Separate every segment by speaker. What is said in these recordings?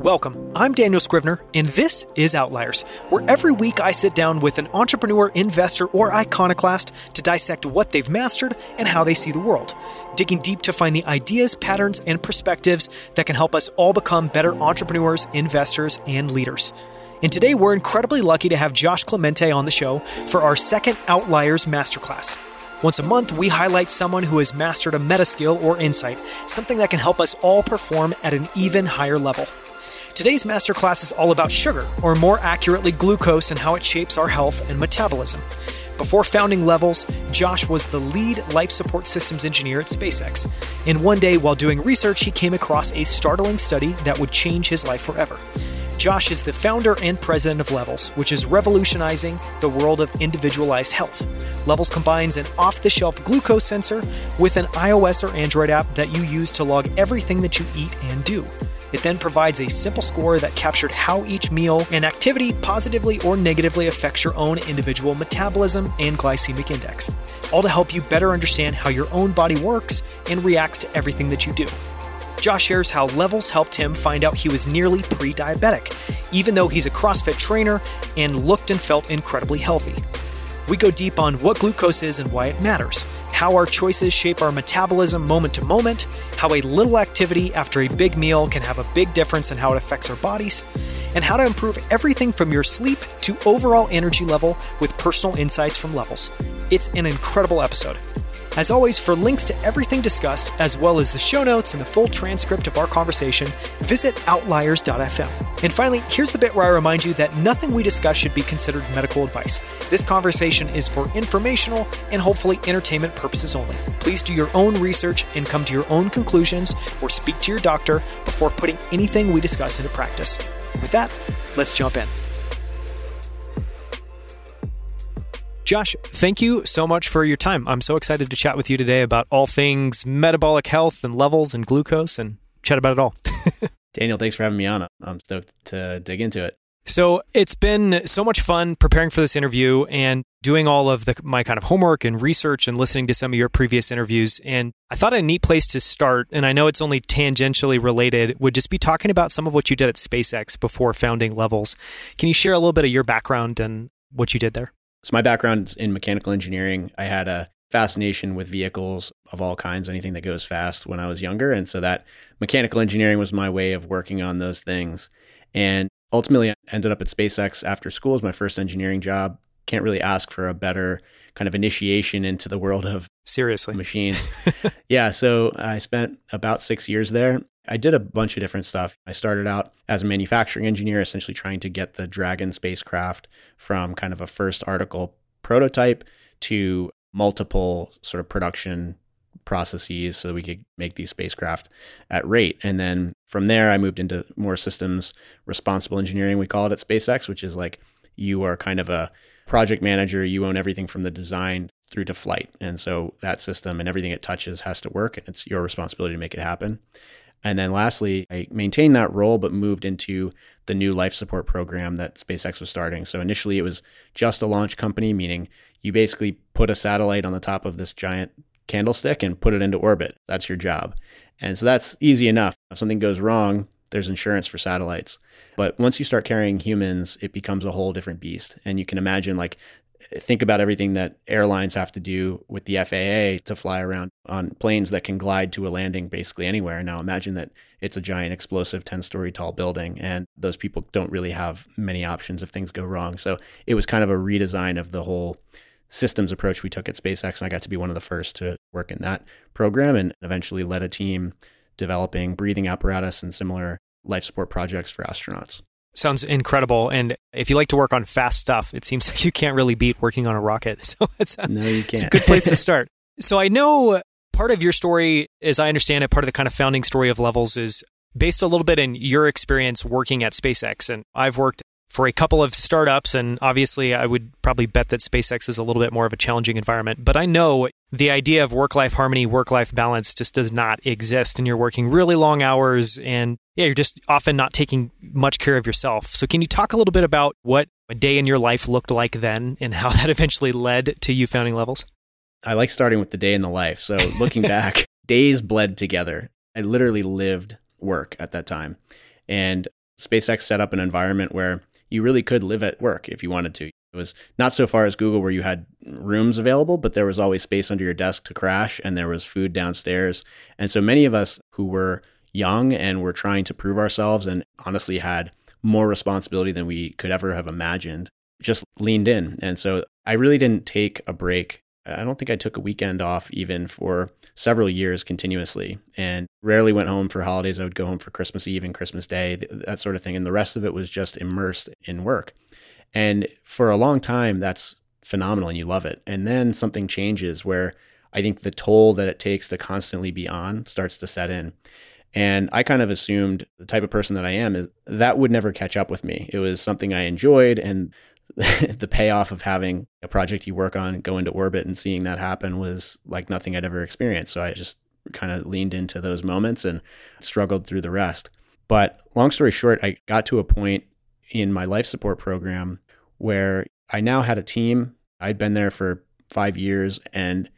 Speaker 1: Welcome. I'm Daniel Scrivner, and this is Outliers, where every week I sit down with an entrepreneur, investor, or iconoclast to dissect what they've mastered and how they see the world, digging deep to find the ideas, patterns, and perspectives that can help us all become better entrepreneurs, investors, and leaders. And today we're incredibly lucky to have Josh Clemente on the show for our second Outliers Masterclass. Once a month, we highlight someone who has mastered a meta skill or insight, something that can help us all perform at an even higher level. Today's masterclass is all about sugar, or more accurately, glucose and how it shapes our health and metabolism. Before founding Levels, Josh was the lead life support systems engineer at SpaceX. And one day, while doing research, he came across a startling study that would change his life forever. Josh is the founder and president of Levels, which is revolutionizing the world of individualized health. Levels combines an off the shelf glucose sensor with an iOS or Android app that you use to log everything that you eat and do. It then provides a simple score that captured how each meal and activity positively or negatively affects your own individual metabolism and glycemic index, all to help you better understand how your own body works and reacts to everything that you do. Josh shares how levels helped him find out he was nearly pre diabetic, even though he's a CrossFit trainer and looked and felt incredibly healthy. We go deep on what glucose is and why it matters, how our choices shape our metabolism moment to moment, how a little activity after a big meal can have a big difference in how it affects our bodies, and how to improve everything from your sleep to overall energy level with personal insights from levels. It's an incredible episode. As always, for links to everything discussed, as well as the show notes and the full transcript of our conversation, visit outliers.fm. And finally, here's the bit where I remind you that nothing we discuss should be considered medical advice. This conversation is for informational and hopefully entertainment purposes only. Please do your own research and come to your own conclusions or speak to your doctor before putting anything we discuss into practice. With that, let's jump in. Josh, thank you so much for your time. I'm so excited to chat with you today about all things metabolic health and levels and glucose and chat about it all.
Speaker 2: Daniel, thanks for having me on. I'm stoked to dig into it.
Speaker 1: So it's been so much fun preparing for this interview and doing all of the, my kind of homework and research and listening to some of your previous interviews. And I thought a neat place to start, and I know it's only tangentially related, would just be talking about some of what you did at SpaceX before founding Levels. Can you share a little bit of your background and what you did there?
Speaker 2: So my background's in mechanical engineering. I had a fascination with vehicles of all kinds, anything that goes fast when I was younger. And so that mechanical engineering was my way of working on those things. And ultimately I ended up at SpaceX after school as my first engineering job. Can't really ask for a better kind of initiation into the world of
Speaker 1: seriously
Speaker 2: machines. yeah, so I spent about 6 years there I did a bunch of different stuff. I started out as a manufacturing engineer, essentially trying to get the Dragon spacecraft from kind of a first article prototype to multiple sort of production processes so we could make these spacecraft at rate. And then from there, I moved into more systems responsible engineering, we call it at SpaceX, which is like you are kind of a project manager, you own everything from the design through to flight. And so that system and everything it touches has to work, and it's your responsibility to make it happen. And then lastly, I maintained that role but moved into the new life support program that SpaceX was starting. So initially it was just a launch company, meaning you basically put a satellite on the top of this giant candlestick and put it into orbit. That's your job. And so that's easy enough. If something goes wrong, there's insurance for satellites. But once you start carrying humans, it becomes a whole different beast. And you can imagine like think about everything that airlines have to do with the FAA to fly around on planes that can glide to a landing basically anywhere. Now imagine that it's a giant explosive 10 story tall building and those people don't really have many options if things go wrong. So it was kind of a redesign of the whole systems approach we took at SpaceX and I got to be one of the first to work in that program and eventually led a team developing breathing apparatus and similar life support projects for astronauts.
Speaker 1: Sounds incredible. And if you like to work on fast stuff, it seems like you can't really beat working on a rocket. So it's a,
Speaker 2: no, you can't.
Speaker 1: it's a good place to start. so I know part of your story, as I understand it, part of the kind of founding story of Levels is based a little bit in your experience working at SpaceX. And I've worked for a couple of startups. And obviously, I would probably bet that SpaceX is a little bit more of a challenging environment. But I know the idea of work life harmony, work life balance just does not exist. And you're working really long hours and yeah, you're just often not taking much care of yourself. So, can you talk a little bit about what a day in your life looked like then and how that eventually led to you founding Levels?
Speaker 2: I like starting with the day in the life. So, looking back, days bled together. I literally lived work at that time. And SpaceX set up an environment where you really could live at work if you wanted to. It was not so far as Google where you had rooms available, but there was always space under your desk to crash and there was food downstairs. And so many of us who were young and were trying to prove ourselves and honestly had more responsibility than we could ever have imagined just leaned in. And so I really didn't take a break. I don't think I took a weekend off even for several years continuously and rarely went home for holidays. I would go home for Christmas Eve and Christmas Day, that sort of thing. And the rest of it was just immersed in work. And for a long time, that's phenomenal and you love it. And then something changes where I think the toll that it takes to constantly be on starts to set in. And I kind of assumed the type of person that I am is that would never catch up with me. It was something I enjoyed and the payoff of having a project you work on go into orbit and seeing that happen was like nothing I'd ever experienced. So I just kind of leaned into those moments and struggled through the rest. But long story short, I got to a point in my life support program where I now had a team. I'd been there for five years and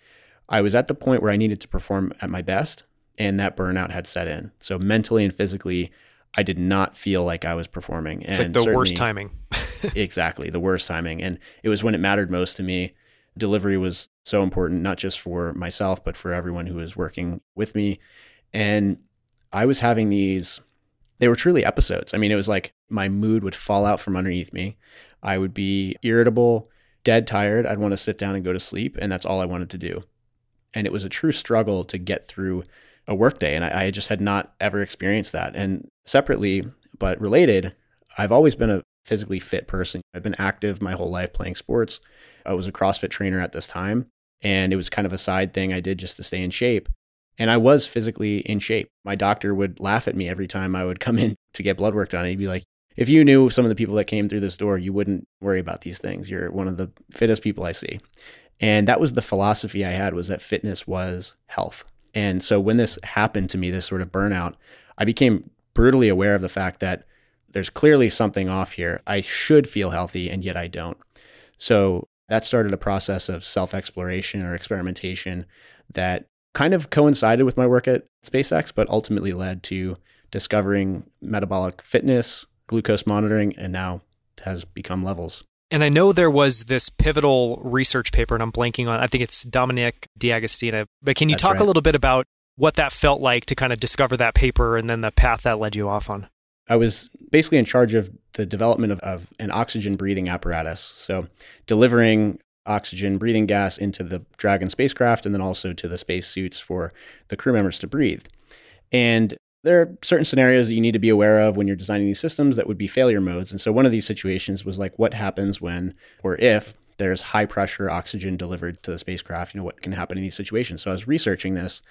Speaker 2: I was at the point where I needed to perform at my best and that burnout had set in. So mentally and physically, I did not feel like I was performing.
Speaker 1: It's and like the worst timing.
Speaker 2: exactly, the worst timing. And it was when it mattered most to me. Delivery was so important, not just for myself, but for everyone who was working with me. And I was having these, they were truly episodes. I mean, it was like my mood would fall out from underneath me. I would be irritable, dead tired. I'd want to sit down and go to sleep. And that's all I wanted to do. And it was a true struggle to get through a workday. And I, I just had not ever experienced that. And separately, but related, I've always been a physically fit person. I've been active my whole life playing sports. I was a CrossFit trainer at this time, and it was kind of a side thing I did just to stay in shape. And I was physically in shape. My doctor would laugh at me every time I would come in to get blood work done. He'd be like, if you knew some of the people that came through this door, you wouldn't worry about these things. You're one of the fittest people I see. And that was the philosophy I had was that fitness was health. And so when this happened to me, this sort of burnout, I became brutally aware of the fact that there's clearly something off here. I should feel healthy, and yet I don't. So that started a process of self exploration or experimentation that kind of coincided with my work at SpaceX, but ultimately led to discovering metabolic fitness, glucose monitoring, and now has become levels.
Speaker 1: And I know there was this pivotal research paper, and I'm blanking on. I think it's Dominic D'Agostino. But can you That's talk right. a little bit about what that felt like to kind of discover that paper and then the path that led you off on?
Speaker 2: I was basically in charge of the development of, of an oxygen breathing apparatus. So delivering oxygen breathing gas into the Dragon spacecraft and then also to the space suits for the crew members to breathe. And there are certain scenarios that you need to be aware of when you're designing these systems that would be failure modes. And so one of these situations was like what happens when or if there's high pressure oxygen delivered to the spacecraft, you know, what can happen in these situations. So I was researching this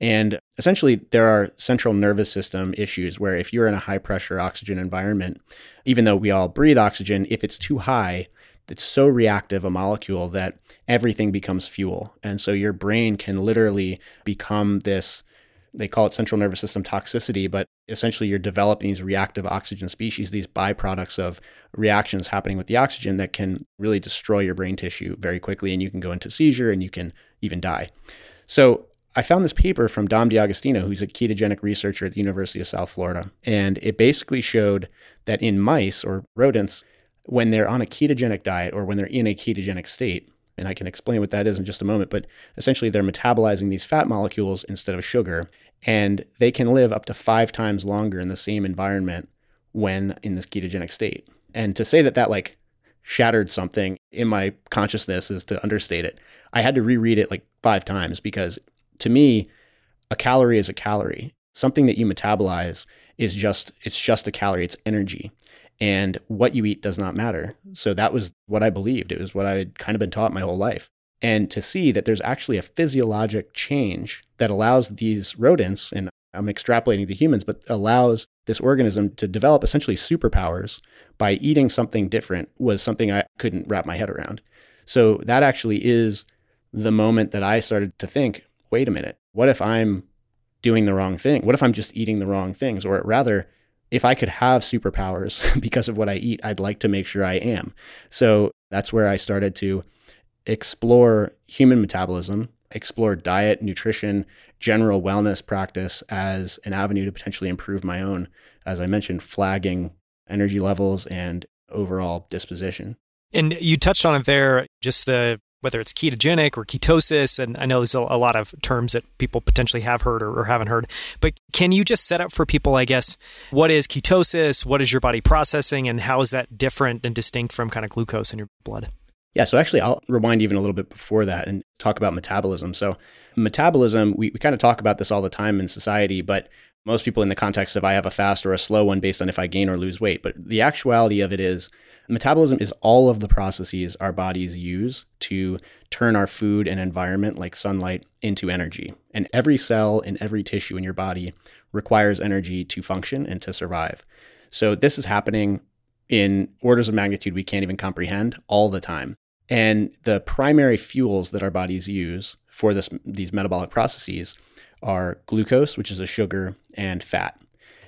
Speaker 2: and essentially there are central nervous system issues where if you're in a high pressure oxygen environment, even though we all breathe oxygen, if it's too high, it's so reactive a molecule that everything becomes fuel. And so your brain can literally become this they call it central nervous system toxicity, but essentially you're developing these reactive oxygen species, these byproducts of reactions happening with the oxygen that can really destroy your brain tissue very quickly, and you can go into seizure and you can even die. So I found this paper from Dom D'Agostino, who's a ketogenic researcher at the University of South Florida, and it basically showed that in mice or rodents, when they're on a ketogenic diet or when they're in a ketogenic state, and I can explain what that is in just a moment, but essentially they're metabolizing these fat molecules instead of sugar, and they can live up to five times longer in the same environment when in this ketogenic state. And to say that that like shattered something in my consciousness is to understate it. I had to reread it like five times because to me, a calorie is a calorie. Something that you metabolize is just it's just a calorie, it's energy and what you eat does not matter. So that was what I believed. It was what I had kind of been taught my whole life. And to see that there's actually a physiologic change that allows these rodents, and I'm extrapolating to humans, but allows this organism to develop essentially superpowers by eating something different was something I couldn't wrap my head around. So that actually is the moment that I started to think wait a minute, what if I'm doing the wrong thing? What if I'm just eating the wrong things? Or rather, if I could have superpowers because of what I eat, I'd like to make sure I am. So that's where I started to explore human metabolism, explore diet, nutrition, general wellness practice as an avenue to potentially improve my own, as I mentioned, flagging energy levels and overall disposition.
Speaker 1: And you touched on it there, just the whether it's ketogenic or ketosis. And I know there's a, lot of terms that people potentially have heard or, or, haven't heard. But can you just set up for people, I guess, what is ketosis? What is your body processing? And how is that different and distinct from kind of glucose in your blood?
Speaker 2: Yeah, so actually, I'll rewind even a little bit before that and talk about metabolism. So, metabolism, we, we kind of talk about this all the time in society, but most people in the context of I have a fast or a slow one based on if I gain or lose weight. But the actuality of it is metabolism is all of the processes our bodies use to turn our food and environment, like sunlight, into energy. And every cell in every tissue in your body requires energy to function and to survive. So this is happening in orders of magnitude we can't even comprehend all the time. And the primary fuels that our bodies use for this, these metabolic processes are glucose, which is a sugar, and fat.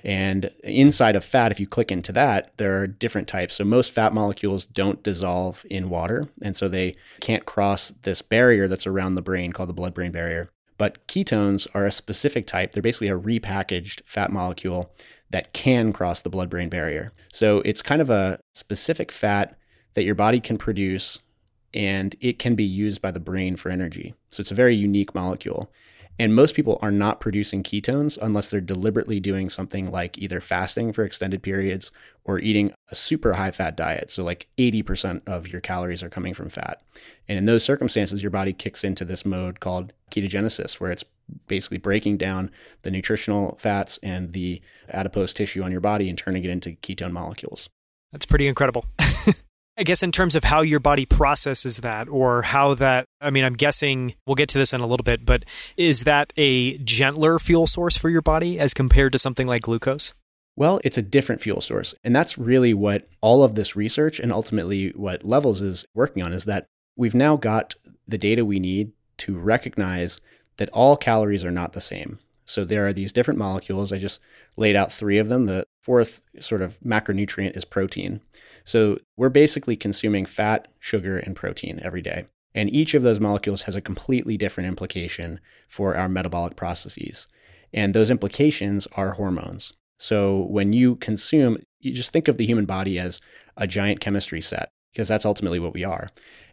Speaker 2: And inside of fat, if you click into that, there are different types. So most fat molecules don't dissolve in water, and so they can't cross this barrier that's around the brain called the blood brain barrier. But ketones are a specific type. They're basically a repackaged fat molecule that can cross the blood brain barrier. So it's kind of a specific fat that your body can produce and it can be used by the brain for energy. So it's a very unique molecule. And most people are not producing ketones unless they're deliberately doing something like either fasting for extended periods or eating a super high fat diet. So, like 80% of your calories are coming from fat. And in those circumstances, your body kicks into this mode called ketogenesis, where it's basically breaking down the nutritional fats and the adipose tissue on your body and turning it into ketone molecules.
Speaker 1: That's pretty incredible. I guess in terms of how your body processes that or how that, I mean, I'm guessing we'll get to this in a little bit, but is that a gentler fuel source for your body as compared to something like glucose?
Speaker 2: Well, it's a different fuel source. And that's really what all of this research and ultimately what Levels is working on is that we've now got the data we need to recognize that all calories are not the same. So there are these different molecules. I just laid out three of them. The fourth sort of macronutrient is protein. So we're basically consuming fat, sugar, and protein every day. And each of those molecules has a completely different implication for our metabolic processes. And those implications are hormones. So when you consume, you just think of the human body as a giant chemistry set, because that's ultimately what we are.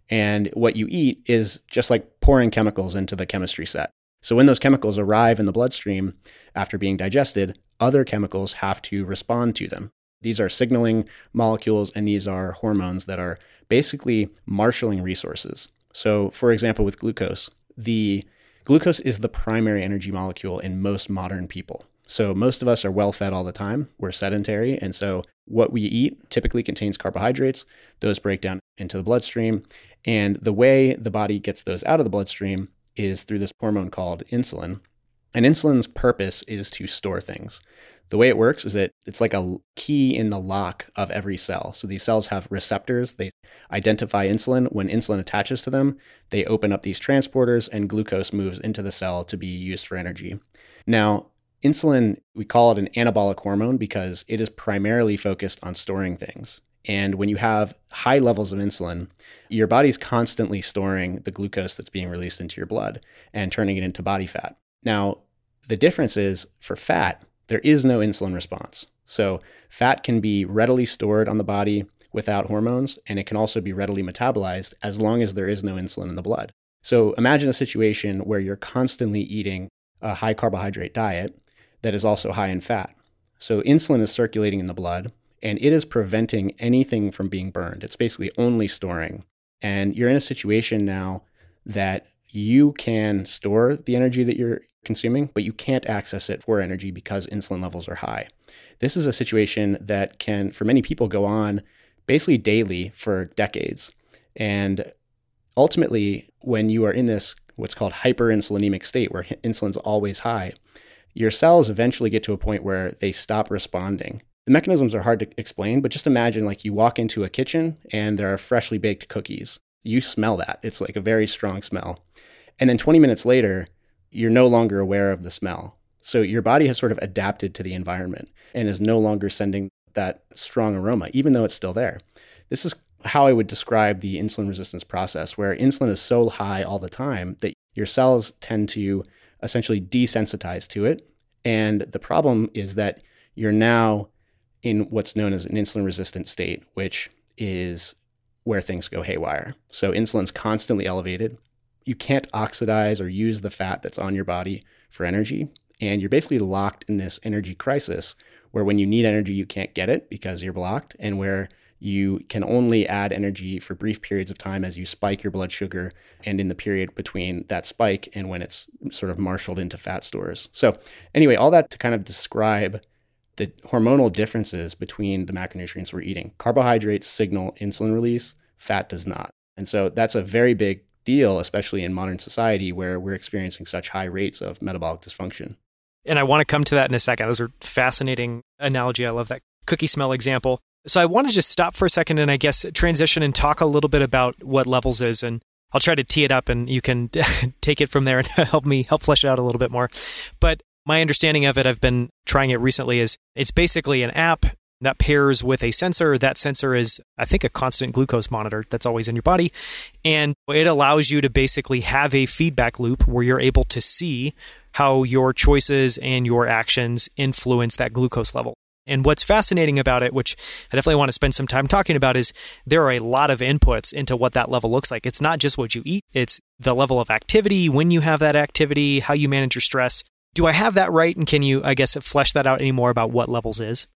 Speaker 2: And what you eat is just like pouring chemicals into the chemistry set. So when those chemicals arrive in the bloodstream after being digested, other chemicals have to respond to them. These are signaling molecules and these are hormones that are basically marshaling resources. So, for example, with glucose, the glucose is the primary energy molecule in most modern people. So, most of us are well fed all the time. We're sedentary. And so, what we eat typically contains carbohydrates. Those break down into the bloodstream. And the way the body gets those out of the bloodstream is through this hormone called insulin. And insulin's purpose is to store things. The way it works is that it's like a key in the lock of every cell. So these cells have receptors. They identify insulin. When insulin attaches to them, they open up these transporters and glucose moves into the cell to be used for energy. Now, insulin, we call it an anabolic hormone because it is primarily focused on storing things. And when you have high levels of insulin, your body's constantly storing the glucose that's being released into your blood and turning it into body fat. Now, the difference is for fat, there is no insulin response. So, fat can be readily stored on the body without hormones, and it can also be readily metabolized as long as there is no insulin in the blood. So, imagine a situation where you're constantly eating a high carbohydrate diet that is also high in fat. So, insulin is circulating in the blood, and it is preventing anything from being burned. It's basically only storing. And you're in a situation now that you can store the energy that you're consuming, but you can't access it for energy because insulin levels are high. This is a situation that can, for many people, go on basically daily for decades. And ultimately, when you are in this what's called hyperinsulinemic state, where insulin's always high, your cells eventually get to a point where they stop responding. The mechanisms are hard to explain, but just imagine like you walk into a kitchen and there are freshly baked cookies. You smell that. It's like a very strong smell. And then 20 minutes later, you're no longer aware of the smell. So your body has sort of adapted to the environment and is no longer sending that strong aroma, even though it's still there. This is how I would describe the insulin resistance process, where insulin is so high all the time that your cells tend to essentially desensitize to it. And the problem is that you're now in what's known as an insulin resistant state, which is where things go haywire. So insulin's constantly elevated. You can't oxidize or use the fat that's on your body for energy. And you're basically locked in this energy crisis where when you need energy, you can't get it because you're blocked, and where you can only add energy for brief periods of time as you spike your blood sugar and in the period between that spike and when it's sort of marshaled into fat stores. So, anyway, all that to kind of describe the hormonal differences between the macronutrients we're eating. Carbohydrates signal insulin release, fat does not. And so that's a very big deal, especially in modern society where we're experiencing such high rates of metabolic dysfunction.
Speaker 1: And I want to come to that in a second. Those are fascinating analogy. I love that cookie smell example. So I want to just stop for a second and I guess transition and talk a little bit about what levels is and I'll try to tee it up and you can take it from there and help me help flesh it out a little bit more. But my understanding of it, I've been trying it recently, is it's basically an app that pairs with a sensor. That sensor is, I think, a constant glucose monitor that's always in your body. And it allows you to basically have a feedback loop where you're able to see how your choices and your actions influence that glucose level. And what's fascinating about it, which I definitely want to spend some time talking about, is there are a lot of inputs into what that level looks like. It's not just what you eat, it's the level of activity, when you have that activity, how you manage your stress. Do I have that right? And can you, I guess, flesh that out any more about what levels is?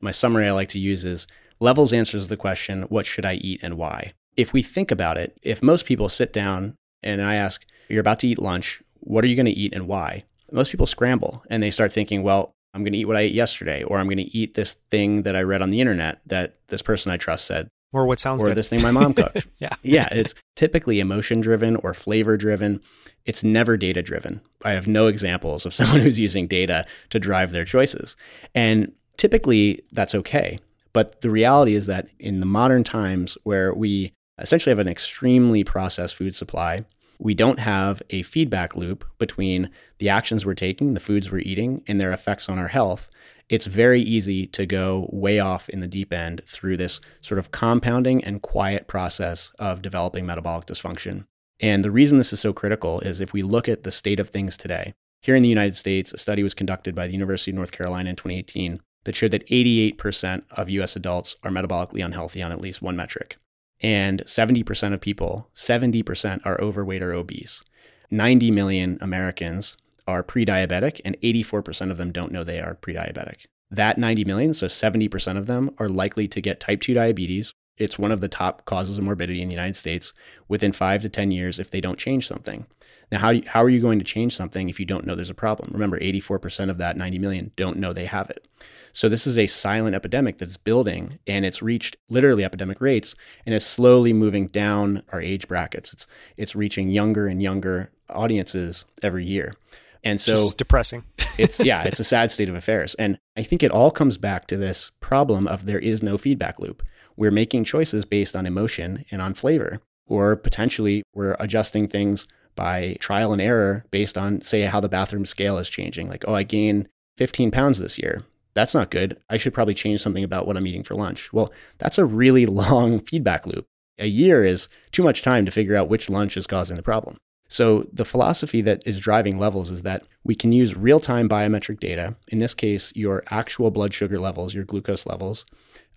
Speaker 2: My summary I like to use is levels answers the question, what should I eat and why? If we think about it, if most people sit down and I ask, you're about to eat lunch, what are you going to eat and why? Most people scramble and they start thinking, well, I'm going to eat what I ate yesterday, or I'm going to eat this thing that I read on the internet that this person I trust said.
Speaker 1: Or what sounds good,
Speaker 2: or
Speaker 1: good.
Speaker 2: this thing my mom cooked.
Speaker 1: yeah.
Speaker 2: yeah. It's typically emotion driven or flavor driven. It's never data driven. I have no examples of someone who's using data to drive their choices. And typically that's okay. But the reality is that in the modern times where we essentially have an extremely processed food supply, we don't have a feedback loop between the actions we're taking, the foods we're eating, and their effects on our health, it's very easy to go way off in the deep end through this sort of compounding and quiet process of developing metabolic dysfunction. And the reason this is so critical is if we look at the state of things today, here in the United States, a study was conducted by the University of North Carolina in 2018 that showed that 88% of US adults are metabolically unhealthy on at least one metric and 70% of people, 70% are overweight or obese. 90 million Americans are pre-diabetic and 84% of them don't know they are pre-diabetic. That 90 million, so 70% of them are likely to get type 2 diabetes. It's one of the top causes of morbidity in the United States within 5 to 10 years if they don't change something. Now, how, how are you going to change something if you don't know there's a problem? Remember, 84% of that 90 million don't know they have it. So this is a silent epidemic that's building and it's reached literally epidemic rates and it's slowly moving down our age brackets. It's it's reaching younger and younger audiences every year. And so
Speaker 1: Just depressing.
Speaker 2: it's yeah, it's a sad state of affairs. And I think it all comes back to this problem of there is no feedback loop. We're making choices based on emotion and on flavor, or potentially we're adjusting things by trial and error based on say how the bathroom scale is changing. Like, oh, I gained 15 pounds this year that's not good. I should probably change something about what I'm eating for lunch. Well, that's a really long feedback loop. A year is too much time to figure out which lunch is causing the problem. So, the philosophy that is driving levels is that we can use real time biometric data, in this case, your actual blood sugar levels, your glucose levels,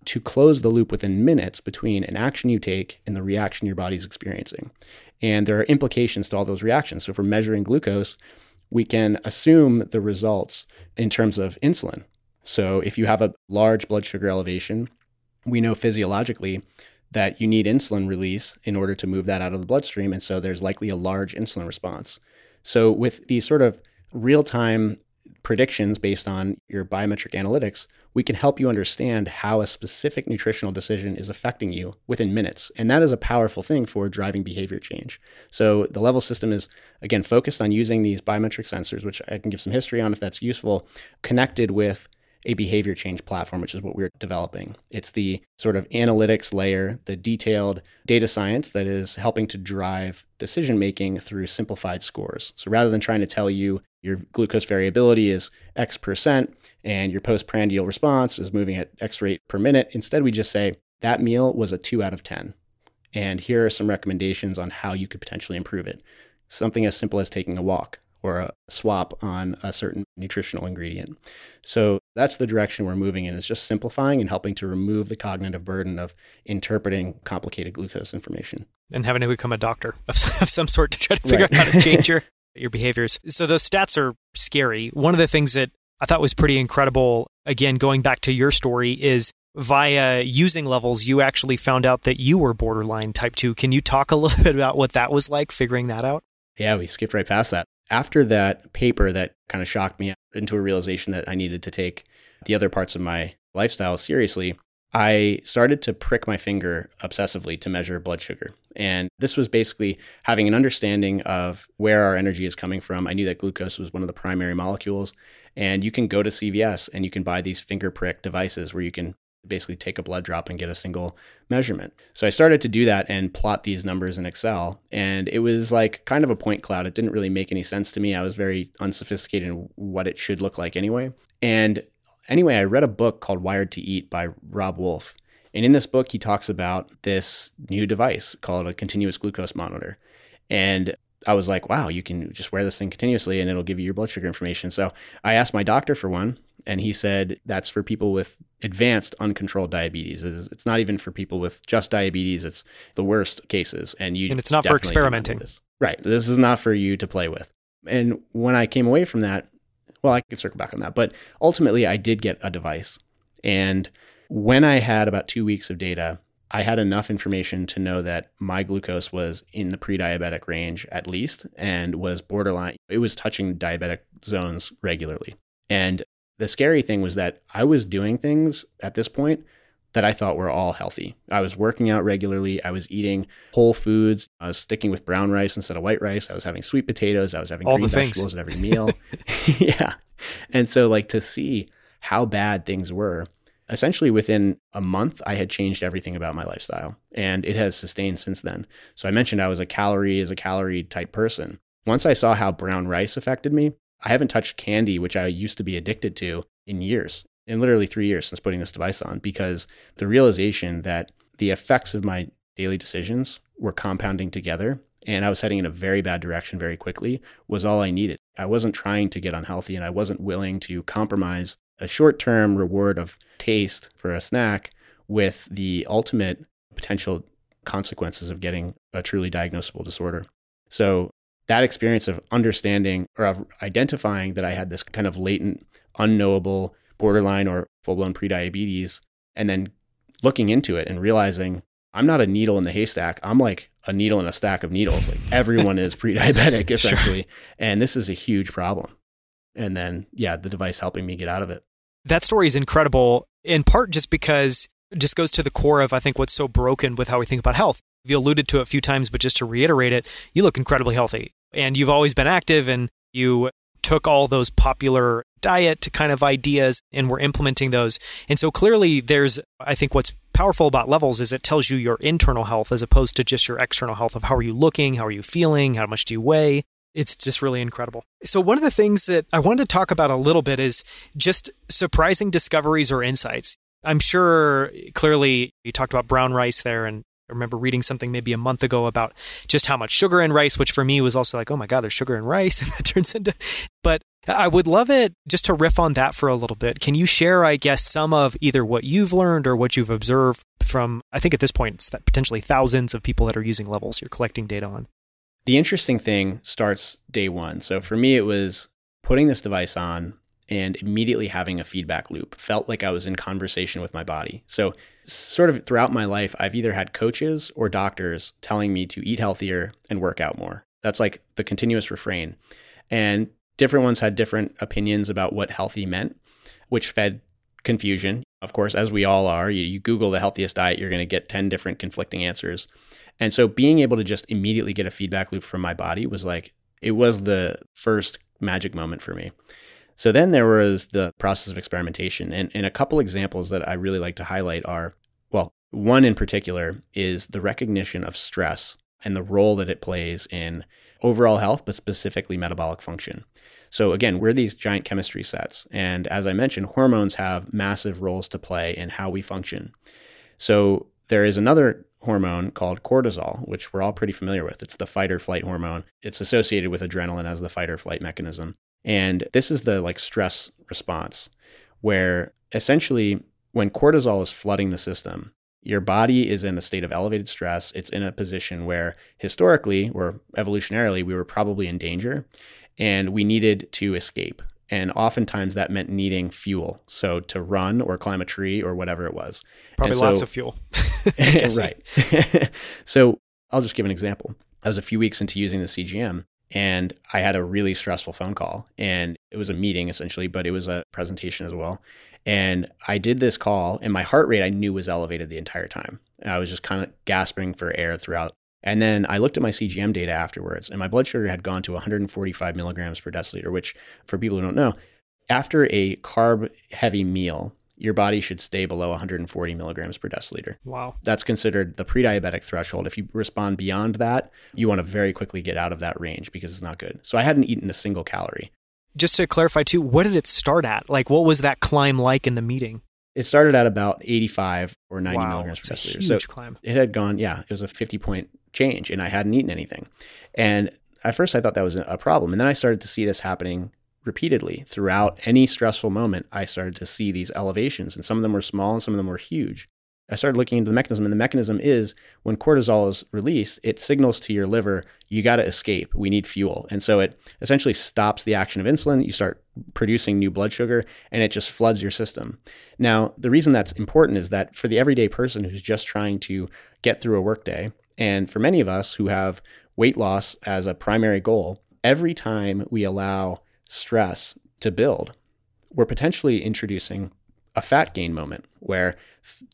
Speaker 2: to close the loop within minutes between an action you take and the reaction your body's experiencing. And there are implications to all those reactions. So, we're measuring glucose, we can assume the results in terms of insulin. So if you have a large blood sugar elevation, we know physiologically that you need insulin release in order to move that out of the bloodstream. And so there's likely a large insulin response. So with these sort of real time predictions based on your biometric analytics, we can help you understand how a specific nutritional decision is affecting you within minutes. And that is a powerful thing for driving behavior change. So the level system is, again, focused on using these biometric sensors, which I can give some history on if that's useful, connected with a behavior change platform, which is what we're developing. It's the sort of analytics layer, the detailed data science that is helping to drive decision making through simplified scores. So rather than trying to tell you your glucose variability is X percent and your postprandial response is moving at X rate per minute, instead we just say that meal was a 2 out of 10. And here are some recommendations on how you could potentially improve it. Something as simple as taking a walk or a swap on a certain nutritional ingredient. So that's the direction we're moving in is just simplifying and helping to remove the cognitive burden of interpreting complicated glucose information.
Speaker 1: And having to become a doctor of, some sort to try to figure right. out how to change your, your behaviors. So those stats are scary. One of the things that I thought was pretty incredible, again, going back to your story, is via using levels, you actually found out that you were borderline type 2. Can you talk a little bit about what that was like, figuring that out?
Speaker 2: Yeah, we skipped right past that. After that paper that kind of shocked me into a realization that I needed to take the other parts of my lifestyle seriously, I started to prick my finger obsessively to measure blood sugar. And this was basically having an understanding of where our energy is coming from. I knew that glucose was one of the primary molecules. And you can go to CVS and you can buy these finger prick devices where you can basically take a blood drop and get a single measurement. So I started to do that and plot these numbers in Excel. And it was like kind of a point cloud. It didn't really make any sense to me. I was very unsophisticated in what it should look like anyway. And anyway, I read a book called Wired to Eat by Robb Wolf. And in this book, he talks about this new device called a continuous glucose monitor. And I was like, wow, you can just wear this thing continuously and it'll give you your blood sugar information. So I asked my doctor for one, and he said that's for people with advanced uncontrolled diabetes. It's not even for people with just diabetes. It's the worst cases, and you
Speaker 1: and it's not for experimenting.
Speaker 2: This. Right. This is not for you to play with. And when I came away from that, well, I could circle back on that, but ultimately I did get a device, and when I had about two weeks of data, I had enough information to know that my glucose was in the pre-diabetic range at least and was borderline it was touching diabetic zones regularly. And the scary thing was that I was doing things at this point that I thought were all healthy. I was working out regularly. I was eating whole foods. I was sticking with brown rice instead of white rice. I was having sweet potatoes. I was having all green vegetables at every meal. yeah. And so like to see how bad things were essentially within a month, I had changed everything about my lifestyle and it has sustained since then. So I mentioned I was a calorie is a calorie type person. Once I saw how brown rice affected me, I haven't touched candy, which I used to be addicted to in years, in literally three years since putting this device on, because the realization that the effects of my daily decisions were compounding together and I was heading in a very bad direction very quickly was all I needed. I wasn't trying to get unhealthy and I wasn't willing to compromise a short term reward of taste for a snack with the ultimate potential consequences of getting a truly diagnosable disorder. So that experience of understanding or of identifying that I had this kind of latent, unknowable borderline or full blown prediabetes, and then looking into it and realizing I'm not a needle in the haystack. I'm like a needle in a stack of needles. Like everyone is pre-diabetic essentially, sure. and this is a huge problem. And then yeah, the device helping me get out of it.
Speaker 1: That story is incredible in part just because just goes to the core of I think what's so broken with how we think about health. You alluded to it a few times, but just to reiterate it, you look incredibly healthy and you've always been active and you took all those popular diet kind of ideas and we're implementing those. And so clearly there's I think what's powerful about levels is it tells you your internal health as opposed to just your external health of how are you looking, how are you feeling, how much do you weigh. It's just really incredible. So, one of the things that I wanted to talk about a little bit is just surprising discoveries or insights. I'm sure clearly you talked about brown rice there, and I remember reading something maybe a month ago about just how much sugar in rice, which for me was also like, oh my God, there's sugar in rice. And that turns into, but I would love it just to riff on that for a little bit. Can you share, I guess, some of either what you've learned or what you've observed from, I think at this point, it's that potentially thousands of people that are using levels you're collecting data on?
Speaker 2: The interesting thing starts day one. So for me, it was putting this device on and immediately having a feedback loop. Felt like I was in conversation with my body. So, sort of throughout my life, I've either had coaches or doctors telling me to eat healthier and work out more. That's like the continuous refrain. And different ones had different opinions about what healthy meant, which fed confusion. Of course, as we all are, you, you Google the healthiest diet, you're going to get 10 different conflicting answers. And so being able to just immediately get a feedback loop from my body was like, it was the first magic moment for me. So then there was the process of experimentation. And, and a couple examples that I really like to highlight are well, one in particular is the recognition of stress and the role that it plays in overall health, but specifically metabolic function. So again, we're these giant chemistry sets. And as I mentioned, hormones have massive roles to play in how we function. So there is another hormone called cortisol, which we're all pretty familiar with. It's the fight or flight hormone. It's associated with adrenaline as the fight or flight mechanism. And this is the like stress response where essentially when cortisol is flooding the system, your body is in a state of elevated stress. It's in a position where historically or evolutionarily we were probably in danger and we needed to escape. And oftentimes that meant needing fuel. So to run or climb a tree or whatever it was.
Speaker 1: Probably
Speaker 2: so,
Speaker 1: lots of fuel.
Speaker 2: right. so I'll just give an example. I was a few weeks into using the CGM and I had a really stressful phone call and it was a meeting essentially, but it was a presentation as well. And I did this call and my heart rate I knew was elevated the entire time. I was just kind of gasping for air throughout. And then I looked at my CGM data afterwards and my blood sugar had gone to 145 milligrams per deciliter, which for people who don't know, after a carb heavy meal, your body should stay below 140 milligrams per deciliter.
Speaker 1: Wow.
Speaker 2: That's considered the pre diabetic threshold. If you respond beyond that, you want to very quickly get out of that range because it's not good. So I hadn't eaten a single calorie.
Speaker 1: Just to clarify, too, what did it start at? Like, what was that climb like in the meeting?
Speaker 2: It started at about 85 or 90
Speaker 1: wow,
Speaker 2: milligrams per
Speaker 1: deciliter.
Speaker 2: so
Speaker 1: climb.
Speaker 2: it had gone, yeah, it was a 50 point change, and I hadn't eaten anything. And at first, I thought that was a problem. And then I started to see this happening repeatedly throughout any stressful moment, I started to see these elevations, and some of them were small and some of them were huge. I started looking into the mechanism, and the mechanism is when cortisol is released, it signals to your liver, you got to escape. We need fuel. And so it essentially stops the action of insulin. You start producing new blood sugar, and it just floods your system. Now, the reason that's important is that for the everyday person who's just trying to get through a workday, and for many of us who have weight loss as a primary goal, every time we allow stress to build, we're potentially introducing a fat gain moment where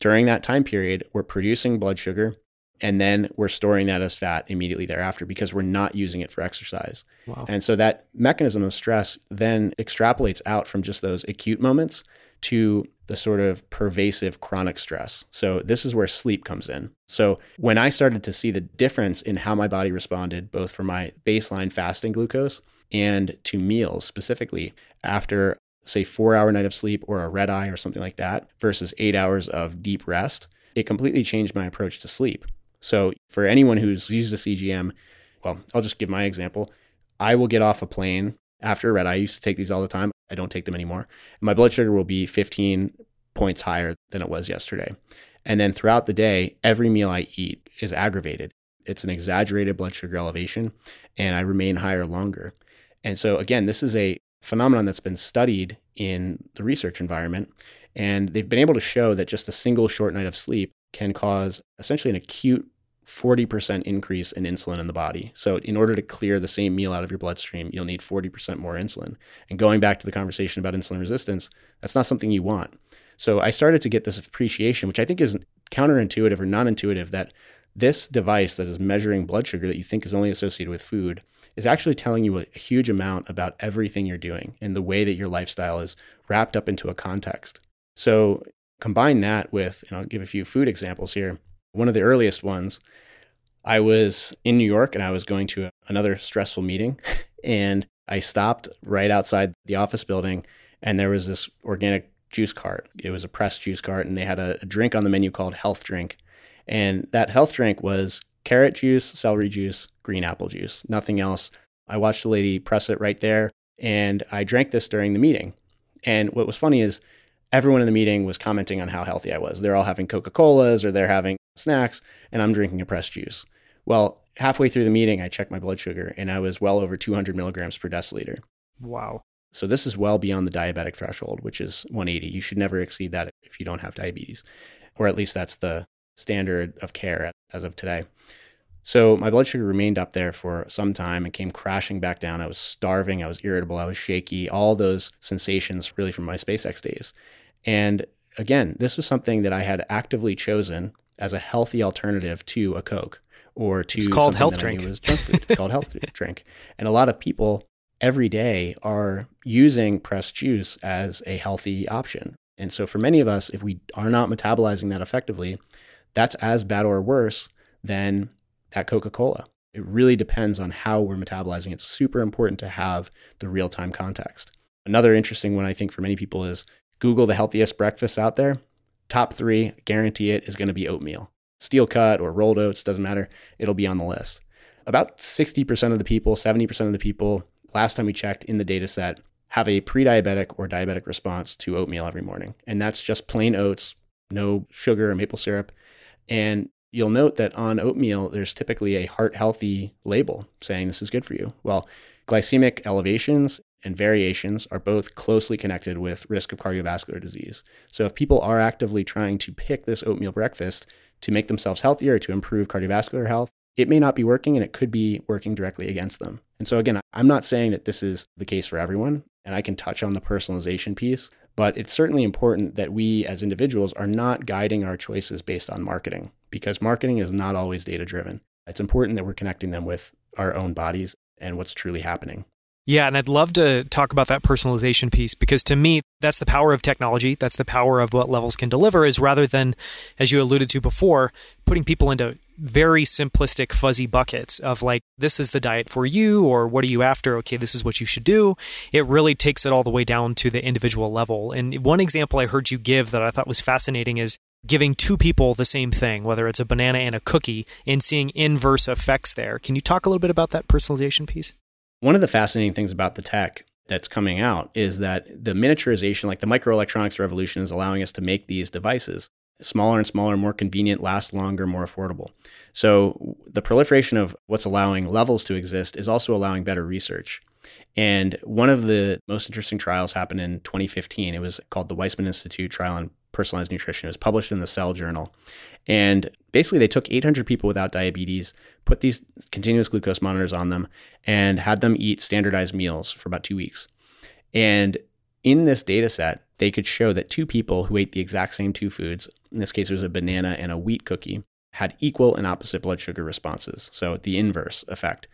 Speaker 2: during that time period, we're producing blood sugar and then we're storing that as fat immediately thereafter because we're not using it for exercise.
Speaker 1: Wow.
Speaker 2: And so that mechanism of stress then extrapolates out from just those acute moments to the sort of pervasive chronic stress. So this is where sleep comes in. So when I started to see the difference in how my body responded both for my baseline fasting glucose and to meals specifically after say 4 hour night of sleep or a red eye or something like that versus 8 hours of deep rest, it completely changed my approach to sleep. So for anyone who's used a CGM, well, I'll just give my example. I will get off a plane after a red eye. I used to take these all the time. I don't take them anymore. My blood sugar will be 15 points higher than it was yesterday. And then throughout the day, every meal I eat is aggravated. It's an exaggerated blood sugar elevation, and I remain higher longer. And so, again, this is a phenomenon that's been studied in the research environment. And they've been able to show that just a single short night of sleep can cause essentially an acute 40% increase in insulin in the body. So, in order to clear the same meal out of your bloodstream, you'll need 40% more insulin. And going back to the conversation about insulin resistance, that's not something you want. So, I started to get this appreciation, which I think is counterintuitive or non intuitive, that this device that is measuring blood sugar that you think is only associated with food is actually telling you a huge amount about everything you're doing and the way that your lifestyle is wrapped up into a context. So combine that with, and I'll give a few food examples here. One of the earliest ones, I was in New York and I was going to another stressful meeting, and I stopped right outside the office building, and there was this organic juice cart. It was a pressed juice cart, and they had a, a drink on the menu called Health Drink. And that health drink was carrot juice, celery juice, green apple juice, nothing else. I watched the lady press it right there, and I drank this during the meeting. And what was funny is everyone in the meeting was commenting on how healthy I was. They're all having Coca Colas or they're having snacks, and I'm drinking a pressed juice. Well, halfway through the meeting, I checked my blood sugar, and I was well over 200 milligrams per deciliter.
Speaker 1: Wow.
Speaker 2: So this is well beyond the diabetic threshold, which is 180. You should never exceed that if you don't have diabetes, or at least that's the standard of care as of today. So my blood sugar remained up there for some time and came crashing back down. I was starving, I was irritable, I was shaky, all those sensations really from my SpaceX days. And again, this was something that I had actively chosen as a healthy alternative to a Coke or to
Speaker 1: it's called health
Speaker 2: that
Speaker 1: drink.
Speaker 2: Was junk food. It's called health drink. And a lot of people every day are using pressed juice as a healthy option. And so for many of us, if we are not metabolizing that effectively, that's as bad or worse than that Coca Cola. It really depends on how we're metabolizing. It's super important to have the real time context. Another interesting one, I think, for many people is Google the healthiest breakfasts out there. Top three, guarantee it, is going to be oatmeal. steel cut or rolled oats, doesn't matter. It'll be on the list. About 60% of the people, 70% of the people, last time we checked in the data set, have a pre diabetic or diabetic response to oatmeal every morning. And that's just plain oats, no sugar or maple syrup. And you'll note that on oatmeal, there's typically a heart healthy label saying this is good for you. Well, glycemic elevations and variations are both closely connected with risk of cardiovascular disease. So if people are actively trying to pick this oatmeal breakfast to make themselves healthier, to improve cardiovascular health, it may not be working and it could be working directly against them. And so again, I'm not saying that this is the case for everyone, and I can touch on the personalization piece, but it's certainly important that we as individuals are not guiding our choices based on marketing because marketing is not always data driven. It's important that we're connecting them with our own bodies and what's truly happening.
Speaker 1: Yeah, and I'd love to talk about that personalization piece because to me, that's the power of technology. That's the power of what levels can deliver is rather than, as you alluded to before, putting people into very simplistic, fuzzy buckets of like, this is the diet for you, or what are you after? Okay, this is what you should do. It really takes it all the way down to the individual level. And one example I heard you give that I thought was fascinating is giving two people the same thing, whether it's a banana and a cookie, and seeing inverse effects there. Can you talk a little bit about that personalization piece?
Speaker 2: One of the fascinating things about the tech that's coming out is that the miniaturization, like the microelectronics revolution, is allowing us to make these devices smaller and smaller, more convenient, last longer, more affordable. So the proliferation of what's allowing levels to exist is also allowing better research. And one of the most interesting trials happened in 2015. It was called the Weizmann Institute Trial on Personalized Nutrition. It was published in the Cell Journal. And basically, they took 800 people without diabetes, put these continuous glucose monitors on them, and had them eat standardized meals for about two weeks. And in this data set, they could show that two people who ate the exact same two foods, in this case it was a banana and a wheat cookie, had equal and opposite blood sugar responses. So the inverse effect.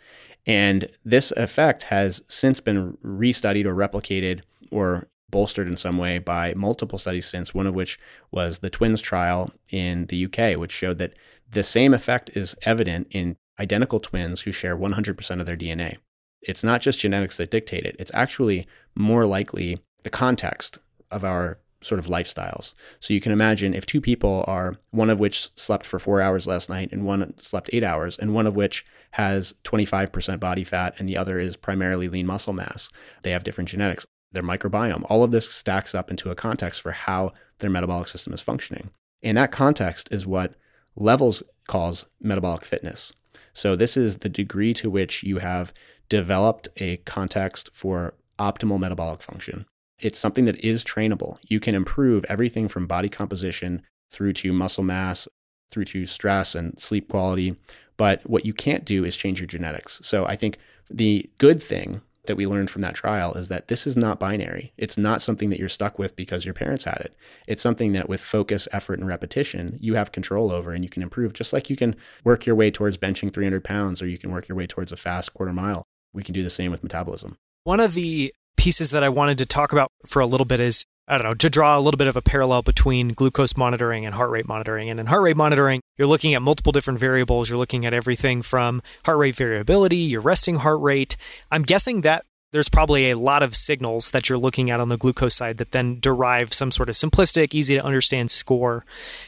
Speaker 2: And this effect has since been restudied or replicated or bolstered in some way by multiple studies since, one of which was the twins trial in the UK, which showed that the same effect is evident in identical twins who share 100% of their DNA. It's not just genetics that dictate it, it's actually more likely the context of our sort of lifestyles. So you can imagine if two people are one of which slept for four hours last night and one slept eight hours, and one of which has 25% body fat and the other is primarily lean muscle mass, they have different genetics their microbiome. All of this stacks up into a context for how their metabolic system is functioning. And that context is what Levels calls metabolic fitness. So, this is the degree to which you have developed a context for optimal metabolic function. It's something that is trainable. You can improve everything from body composition through to muscle mass, through to stress and sleep quality. But what you can't do is change your genetics. So, I think the good thing that we learned from that trial is that this is not binary. It's not something that you're stuck with because your parents had it. It's something that with focus, effort, and repetition, you have control over and you can improve, just like you can work your way towards benching 300 pounds or you can work your way towards a fast quarter mile. We can do the same with metabolism.
Speaker 1: One of the pieces that I wanted to talk about for a little bit is I don't know, to draw a little bit of a parallel between glucose monitoring and heart rate monitoring. And in heart rate monitoring, you're looking at multiple different variables. You're looking at everything from heart rate variability, your resting heart rate. I'm guessing that there's probably a lot of signals that you're looking at on the glucose side that then derive some sort of simplistic, easy to understand score.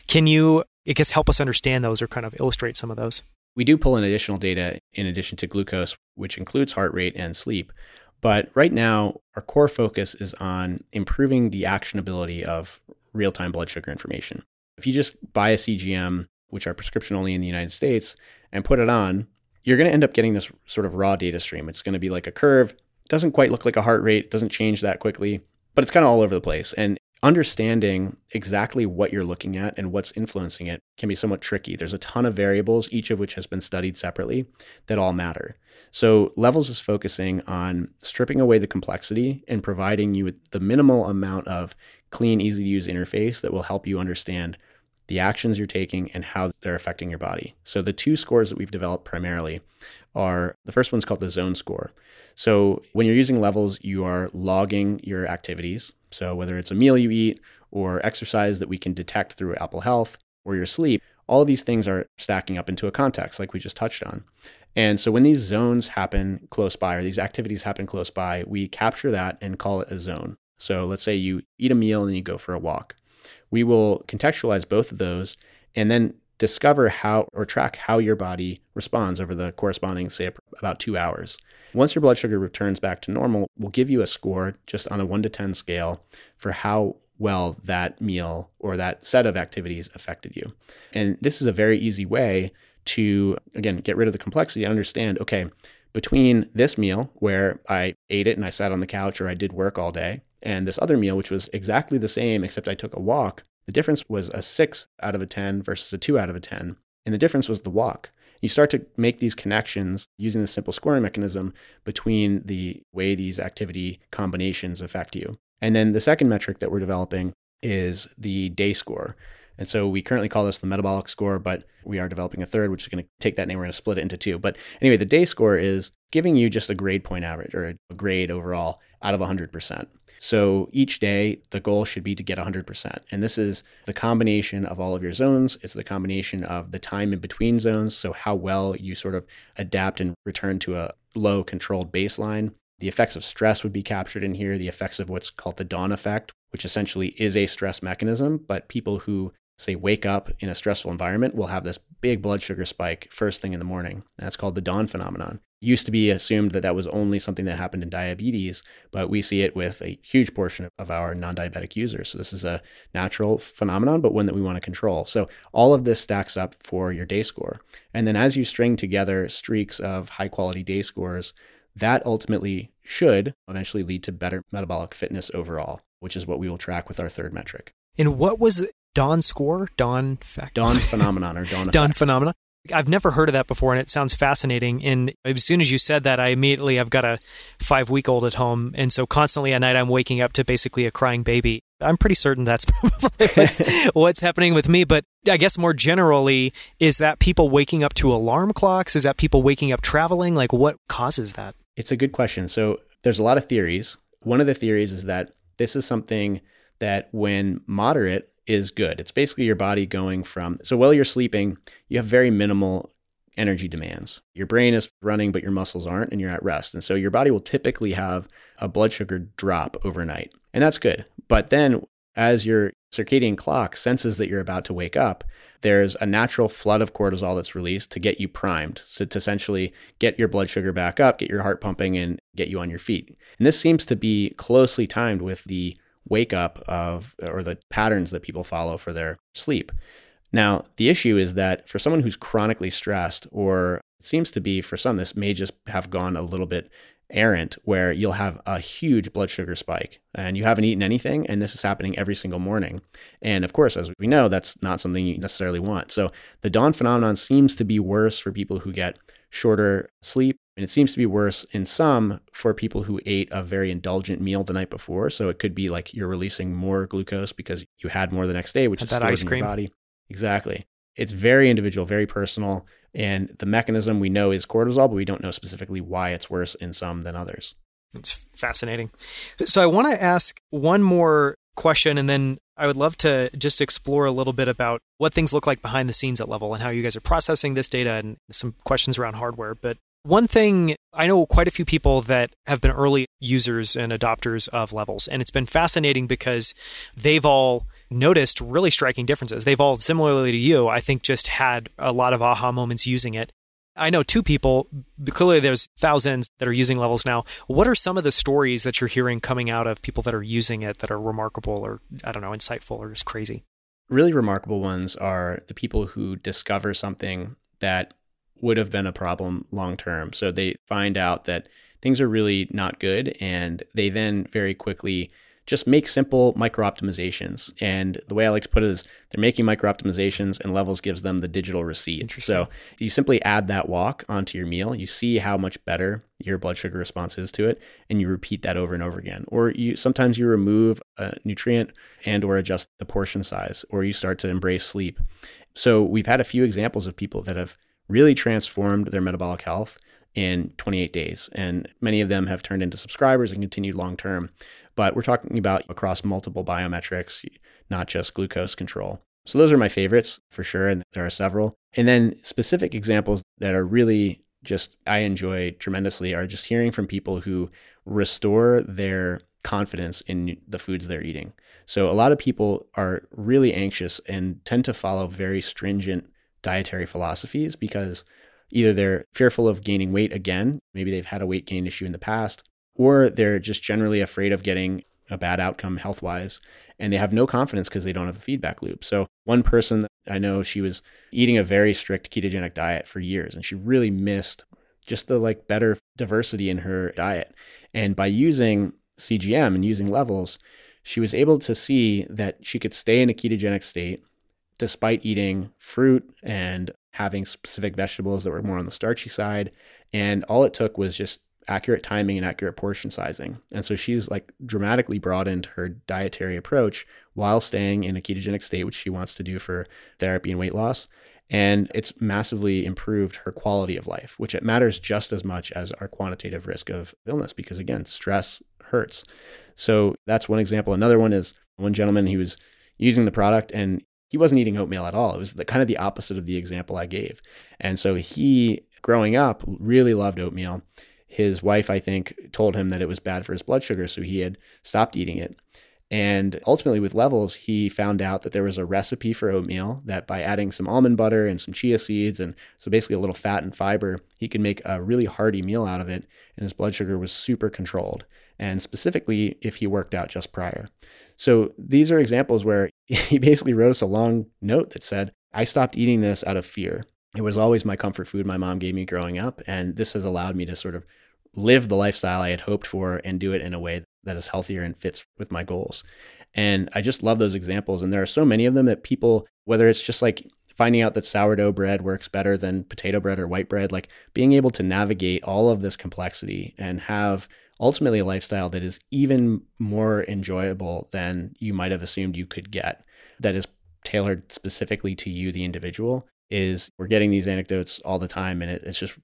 Speaker 1: Can you, I guess, help us understand those or kind of illustrate some of those?
Speaker 2: We do pull in additional data in addition to glucose, which includes heart rate and sleep. But right now, our core focus is on improving the actionability of real time blood sugar information. If you just buy a CGM, which are prescription only in the United States, and put it on, you're going to end up getting this sort of raw data stream. It's going to be like a curve. Doesn't quite look like a heart rate, doesn't change that quickly, but it's kind of all over the place. And understanding exactly what you're looking at and what's influencing it can be somewhat tricky. There's a ton of variables, each of which has been studied separately, that all matter. So, Levels is focusing on stripping away the complexity and providing you with the minimal amount of clean, easy to use interface that will help you understand the actions you're taking and how they're affecting your body. So, the two scores that we've developed primarily are the first one's called the zone score. So, when you're using levels, you are logging your activities. So, whether it's a meal you eat or exercise that we can detect through Apple Health or your sleep, all of these things are stacking up into a context like we just touched on. And so when these zones happen close by or these activities happen close by, we capture that and call it a zone. So let's say you eat a meal and you go for a walk. We will contextualize both of those and then discover how or track how your body responds over the corresponding, say, about two hours. Once your blood sugar returns back to normal, we'll give you a score just on a 1 to 10 scale for how well that meal or that set of activities affected you. And this is a very easy way to, again, get rid of the complexity and understand okay, between this meal where I ate it and I sat on the couch or I did work all day, and this other meal, which was exactly the same except I took a walk, the difference was a 6 out of a 10 versus a 2 out of a 10. And the difference was the walk. You start to make these connections using the simple scoring mechanism between the way these activity combinations affect you. And then the second metric that we're developing is the day score. And so we currently call this the metabolic score, but we are developing a third, which is going to take that name. We're going to split it into two. But anyway, the day score is giving you just a grade point average or a grade overall out of 100%. So each day, the goal should be to get 100%. And this is the combination of all of your zones. It's the combination of the time in between zones. So how well you sort of adapt and return to a low controlled baseline. The effects of stress would be captured in here, the effects of what's called the dawn effect, which essentially is a stress mechanism, but people who say wake up in a stressful environment will have this big blood sugar spike first thing in the morning. That's called the dawn phenomenon. It used to be assumed that that was only something that happened in diabetes, but we see it with a huge portion of our non-diabetic users. So this is a natural phenomenon, but one that we want to control. So all of this stacks up for your day score. And then as you string together streaks of high quality day scores, that ultimately should eventually lead to better metabolic fitness overall, which is what we will track with our third metric.
Speaker 1: And what was Dawn score? Dawn fact?
Speaker 2: Dawn phenomenon or Dawn
Speaker 1: Dawn phenomenon. I've never heard of that before, and it sounds fascinating. And as soon as you said that, I immediately I've got a five week old at home, and so constantly at night I'm waking up to basically a crying baby. I'm pretty certain that's probably what's, what's happening with me. But I guess more generally, is that people waking up to alarm clocks? Is that people waking up traveling? Like, what causes that?
Speaker 2: It's a good question. So there's a lot of theories. One of the theories is that this is something that, when moderate, is good. It's basically your body going from so while you're sleeping, you have very minimal energy demands. Your brain is running, but your muscles aren't, and you're at rest. And so your body will typically have a blood sugar drop overnight. And that's good. But then as your circadian clock senses that you're about to wake up, there's a natural flood of cortisol that's released to get you primed. So to essentially get your blood sugar back up, get your heart pumping, and get you on your feet. And this seems to be closely timed with the wake up of or the patterns that people follow for their sleep. Now, the issue is that for someone who's chronically stressed, or it seems to be for some, this may just have gone a little bit errant where you'll have a huge blood sugar spike and you haven't eaten anything and this is happening every single morning and of course as we know that's not something you necessarily want so the dawn phenomenon seems to be worse for people who get shorter sleep and it seems to be worse in some for people who ate a very indulgent meal the night before. So it could be like you're releasing more glucose because you had more the next day, which is stored ice in cream. your body. Exactly. It's very individual, very personal. And the mechanism we know is cortisol, but we don't know specifically why it's worse in some than others.
Speaker 1: It's fascinating. So I want to ask one more question and then I would love to just explore a little bit about what things look like behind the scenes at Level and how you guys are processing this data and some questions around hardware. But one thing I know quite a few people that have been early users and adopters of levels, and it's been fascinating because they've all noticed really striking differences. They've all, similarly to you, I think, just had a lot of aha moments using it. I know two people, clearly there's thousands that are using levels now. What are some of the stories that you're hearing coming out of people that are using it that are remarkable or, I don't know, insightful or just crazy?
Speaker 2: Really remarkable ones are the people who discover something that would have been a problem long term. So they find out that things are really not good and they then very quickly just make simple micro optimizations. And the way I like to put it is they're making micro optimizations and levels gives them the digital receipt. So you simply add that walk onto your meal. You see how much better your blood sugar response is to it and you repeat that over and over again. Or you sometimes you remove a nutrient and or adjust the portion size or you start to embrace sleep. So we've had a few examples of people that have really transformed their metabolic health in 28 days. And many of them have turned into subscribers and continued long term. But we're talking about across multiple biometrics, not just glucose control. So those are my favorites for sure. And there are several. And then specific examples that are really just I enjoy tremendously are just hearing from people who restore their confidence in the foods they're eating. So a lot of people are really anxious and tend to follow very stringent dietary philosophies because either they're fearful of gaining weight again, maybe they've had a weight gain issue in the past, or they're just generally afraid of getting a bad outcome health wise and they have no confidence because they don't have a feedback loop. So one person I know she was eating a very strict ketogenic diet for years and she really missed just the like better diversity in her diet. And by using CGM and using levels, she was able to see that she could stay in a ketogenic state despite eating fruit and having specific vegetables that were more on the starchy side. And all it took was just accurate timing and accurate portion sizing. And so she's like dramatically broadened her dietary approach while staying in a ketogenic state, which she wants to do for therapy and weight loss. And it's massively improved her quality of life, which it matters just as much as our quantitative risk of illness, because again, stress hurts. So that's one example. Another one is one gentleman, he was using the product and he wasn't eating oatmeal at all. It was the kind of the opposite of the example I gave. And so he, growing up, really loved oatmeal his wife, I think, told him that it was bad for his blood sugar, so he had stopped eating it. And ultimately, with levels, he found out that there was a recipe for oatmeal that by adding some almond butter and some chia seeds, and so basically a little fat and fiber, he could make a really hearty meal out of it. And his blood sugar was super controlled, and specifically if he worked out just prior. So these are examples where he basically wrote us a long note that said, I stopped eating this out of fear. It was always my comfort food my mom gave me growing up, and this has allowed me to sort of live the lifestyle I had hoped for and do it in a way that is healthier and fits with my goals. And I just love those examples. And there are so many of them that people, whether it's just like finding out that sourdough bread works better than potato bread or white bread, like being able to navigate all of this complexity and have ultimately a lifestyle that is even more enjoyable than you might have assumed you could get, that is tailored specifically to you, the individual, is we're getting these anecdotes all the time. And it, it's just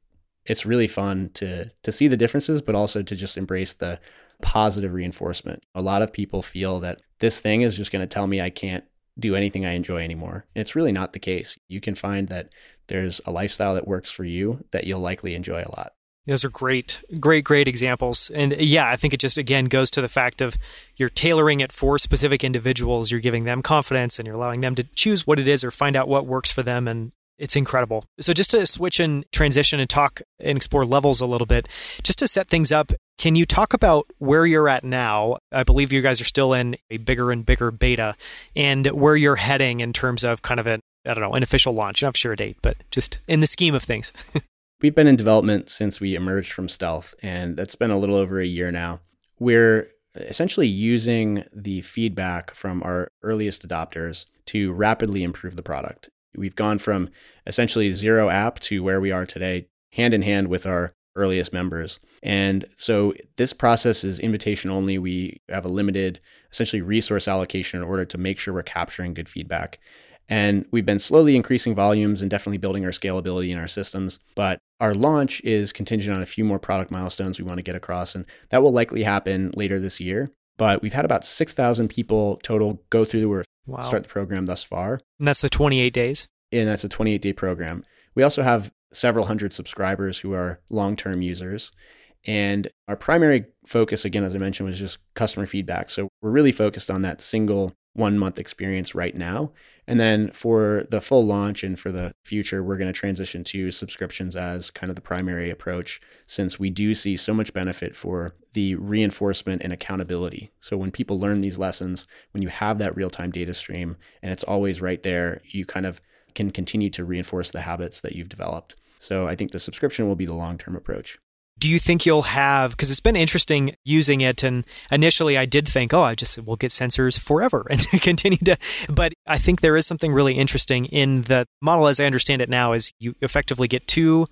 Speaker 2: it's really fun to to see the differences, but also to just embrace the positive reinforcement. A lot of people feel that this thing is just going to tell me I can't do anything I enjoy anymore. And it's really not the case. You can find that there's a lifestyle that works for you that you'll likely enjoy a lot.
Speaker 1: Those are great, great, great examples. And uh, yeah, I think it just again goes to the fact of you're tailoring it for specific individuals. You're giving them confidence and you're allowing them to choose what it is or find out what works for them and it's incredible. So, just to switch and transition and talk and explore levels a little bit, just to set things up, can you talk about where you're at now? I believe you guys are still in a bigger and bigger beta, and where you're heading in terms of kind of an, I don't know, an official launch. I'm not sure a date, but just in the scheme of things.
Speaker 2: We've been in development since we emerged from stealth, and that's been a little over a year now. We're essentially using the feedback from our earliest adopters to rapidly improve the product. We've gone from essentially zero app to where we are today, hand in hand with our earliest members. And so this process is invitation only. We have a limited, essentially, resource allocation in order to make sure we're capturing good feedback. And we've been slowly increasing volumes and definitely building our scalability in our systems. But our launch is contingent on a few more product milestones we want to get across. And that will likely happen later this year. But we've had about 6,000 people total go through or wow. start the program thus far.
Speaker 1: And that's the 28 days?
Speaker 2: And that's a 28 day program. We also have several hundred subscribers who are long term users. And our primary focus, again, as I mentioned, was just customer feedback. So we're really focused on that single one month experience right now. And then for the full launch and for the future, we're going to transition to subscriptions as kind of the primary approach, since we do see so much benefit for the reinforcement and accountability. So when people learn these lessons, when you have that real time data stream and it's always right there, you kind of can continue to reinforce the habits that you've developed. So I think the subscription will be the long term approach
Speaker 1: do you think you'll have because it's been interesting using it and initially i did think oh i just will get sensors forever and continue to but i think there is something really interesting in the model as i understand it now is you effectively get two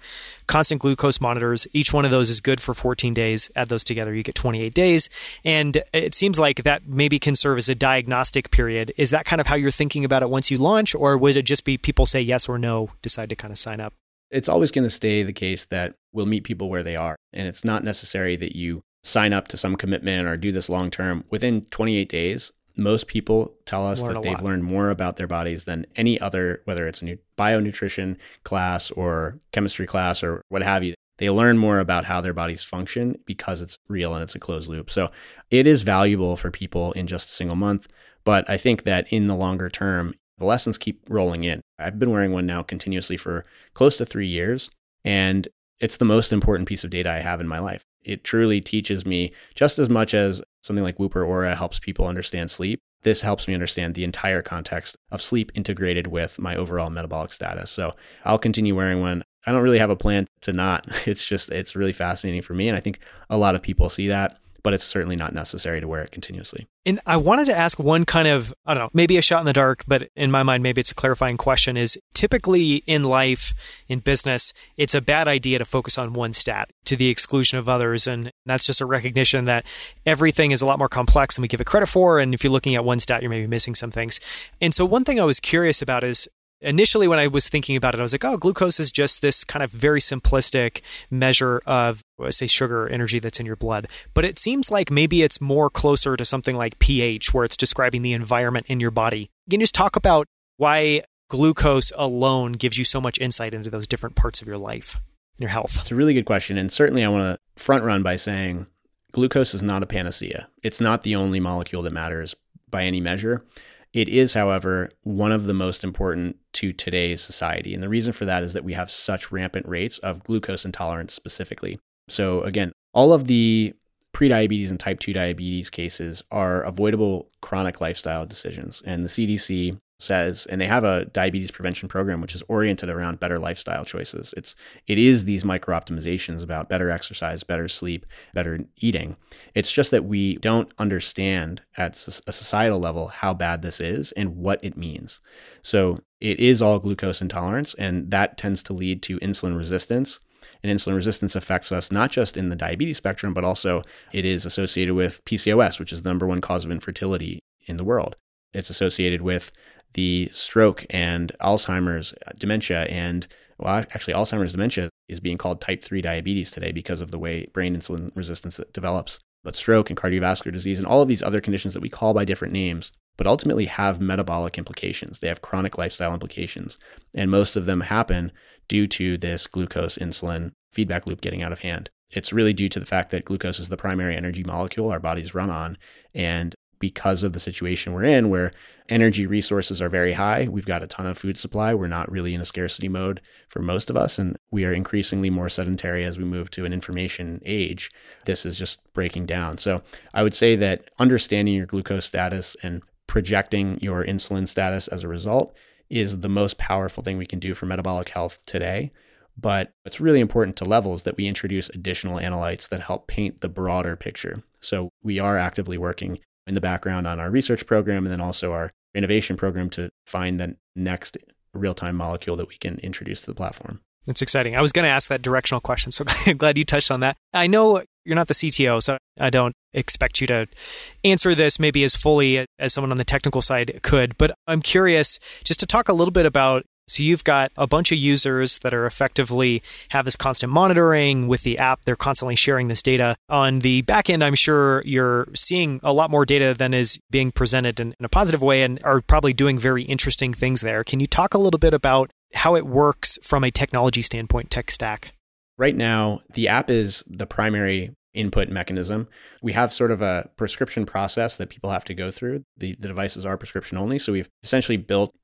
Speaker 1: constant glucose monitors. Each one of those is good for 14 days. Add those together you get 28 days. And it seems like that maybe can serve as a diagnostic period. Is that kind of how you're thinking about it once you launch or would it just be people say yes or no decide to kind of sign up
Speaker 2: it's always going to stay the case that we'll meet people where they are. And it's not necessary that you sign up to some commitment or do this long term. Within 28 days, most people tell us Learn that they've lot. learned more about their bodies than any other, whether it's a new bio nutrition class or chemistry class or what have you. They learn more about how their bodies function because it's real and it's a closed loop. So it is valuable for people in just a single month. But I think that in the longer term, the lessons keep rolling in. I've been wearing one now continuously for close to three years, and it's the most important piece of data I have in my life. It truly teaches me just as much as something like Whoop or Oura helps people understand sleep. This helps me understand the entire context of sleep integrated with my overall metabolic status. So I'll continue wearing one. I don't really have a plan to not. It's just, it's really fascinating for me. And I think a lot of people see that but it's certainly not necessary to wear it continuously.
Speaker 1: And I wanted to ask one kind of, I don't know, maybe a shot in the dark, but in my mind, maybe it's a clarifying question is typically in life, in business, it's a bad idea to focus on one stat to the exclusion of others. And that's just a recognition that everything is a lot more complex than we give it credit for. And if you're looking at one stat, you're maybe missing some things. And so one thing I was curious about is initially when I was thinking about it, I was like, oh, glucose is just this kind of very simplistic measure of, say, sugar energy that's in your blood. But it seems like maybe it's more closer to something like pH, where it's describing the environment in your body. Can you just talk about why glucose alone gives you so much insight into those different parts of your life, your health?
Speaker 2: It's a really good question. And certainly I want to front run by saying glucose is not a panacea. It's not the only molecule that matters by any measure. It is, however, one of the most important to today's society. And the reason for that is that we have such rampant rates of glucose intolerance specifically. So, again, all of the prediabetes and type 2 diabetes cases are avoidable chronic lifestyle decisions. And the CDC says, and they have a diabetes prevention program which is oriented around better lifestyle choices. It's it is these micro optimizations about better exercise, better sleep, better eating. It's just that we don't understand at a societal level how bad this is and what it means. So it is all glucose intolerance, and that tends to lead to insulin resistance. And insulin resistance affects us not just in the diabetes spectrum, but also it is associated with PCOS, which is the number one cause of infertility in the world. It's associated with the stroke and Alzheimer's, dementia, and well, actually, Alzheimer's dementia is being called type 3 diabetes today because of the way brain insulin resistance develops. But stroke and cardiovascular disease and all of these other conditions that we call by different names, but ultimately have metabolic implications. They have chronic lifestyle implications. And most of them happen due to this glucose insulin feedback loop getting out of hand. It's really due to the fact that glucose is the primary energy molecule our bodies run on. And because of the situation we're in where energy resources are very high. We've got a ton of food supply. We're not really in a scarcity mode for most of us, and we are increasingly more sedentary as we move to an information age. This is just breaking down. So I would say that understanding your glucose status and projecting your insulin status as a result is the most powerful thing we can do for metabolic health today. But it's really important to levels that we introduce additional analytes that help paint the broader picture. So we are actively working in the background on our research program and then also our innovation program to find the next real time molecule that we can introduce to the platform.
Speaker 1: That's exciting. I was going to ask that directional question, so I'm glad you touched on that. I know you're not the CTO, so I don't expect you to answer this maybe as fully as someone on the technical side could, but I'm curious just to talk a little bit about so you've got a bunch of users that are effectively have this constant monitoring with the app. They're constantly sharing this data. On the back end, I'm sure you're seeing a lot more data than is being presented in, in a positive way and are probably doing very interesting things there. Can you talk a little bit about how it works from a technology standpoint, tech stack?
Speaker 2: Right now, the app is the primary input mechanism. We have sort of a prescription process that people have to go through. The, the devices are prescription only. So we've essentially built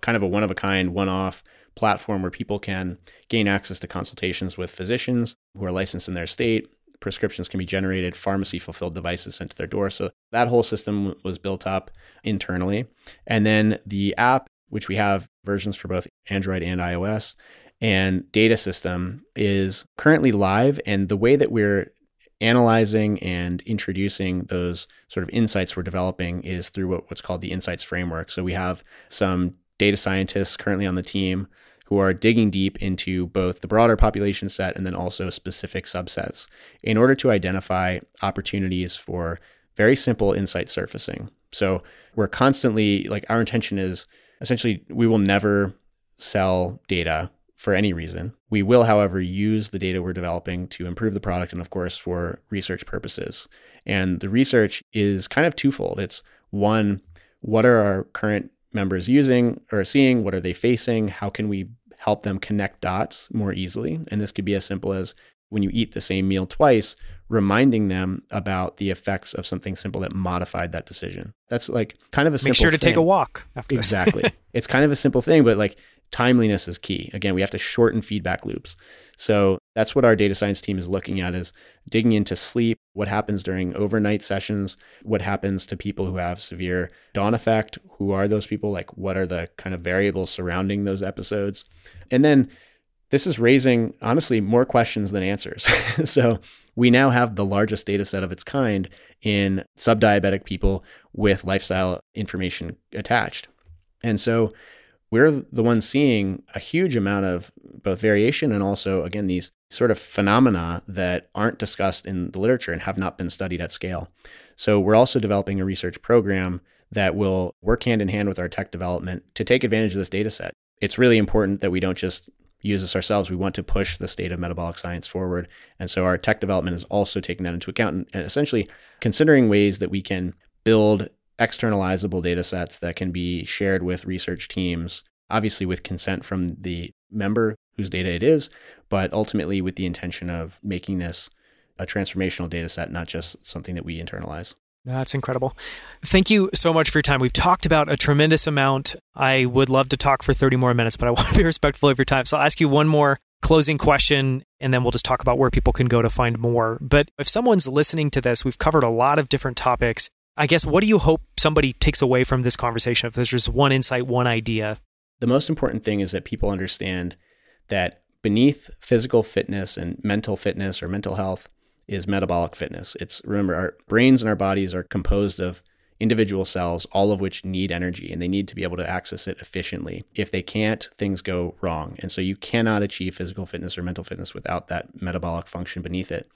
Speaker 2: kind of a one of a kind, one off platform where people can gain access to consultations with physicians who are licensed in their state. Prescriptions can be generated, pharmacy fulfilled devices sent to their door. So that whole system was built up internally. And then the app, which we have versions for both Android and iOS, and data system is currently live. And the way that we're analyzing and introducing those sort of insights we're developing is through what, what's called the insights framework. So we have some data scientists currently on the team who are digging deep into both the broader population set and then also specific subsets in order to identify opportunities for very simple insight surfacing. So we're constantly like our intention is essentially we will never sell data for any reason. We will, however, use the data we're developing to improve the product and, of course, for research purposes. And the research is kind of twofold. It's one, what are our current members using or seeing? What are they facing? How can we help them connect dots more easily? And this could be as simple as when you eat the same meal twice, reminding them about the effects of something simple that modified that decision. That's like kind of a simple thing.
Speaker 1: Make sure to
Speaker 2: thing.
Speaker 1: take a walk after.
Speaker 2: Exactly. it's kind of a simple thing, but like timeliness is key. Again, we have to shorten feedback loops. So that's what our data science team is looking at is digging into sleep, what happens during overnight sessions, what happens to people who have severe dawn effect, who are those people, like what are the kind of variables surrounding those episodes. And then this is raising honestly more questions than answers. so we now have the largest data set of its kind in subdiabetic people with lifestyle information attached. And so we're the ones seeing a huge amount of both variation and also, again, these sort of phenomena that aren't discussed in the literature and have not been studied at scale. So we're also developing a research program that will work hand in hand with our tech development to take advantage of this data set. It's really important that we don't just use this ourselves. We want to push the state of metabolic science forward. And so our tech development is also taking that into account and, and essentially considering ways that we can build externalizable data sets that can be shared with research teams, obviously with consent from the member whose data it is, but ultimately with the intention of making this a transformational data set, not just something that we internalize.
Speaker 1: That's incredible. Thank you so much for your time. We've talked about a tremendous amount. I would love to talk for 30 more minutes, but I want to be respectful of your time. So I'll ask you one more closing question, and then we'll just talk about where people can go to find more. But if someone's listening to this, we've covered a lot of different topics. I guess what do you hope somebody takes away from this conversation? If there's just one insight, one idea.
Speaker 2: The most important thing is that people understand that beneath physical fitness and mental fitness or mental health is metabolic fitness. It's remember our brains and our bodies are composed of individual cells, all of which need energy and they need to be able to access it efficiently. If they can't, things go wrong. And so you cannot achieve physical fitness or mental fitness without that metabolic function beneath it.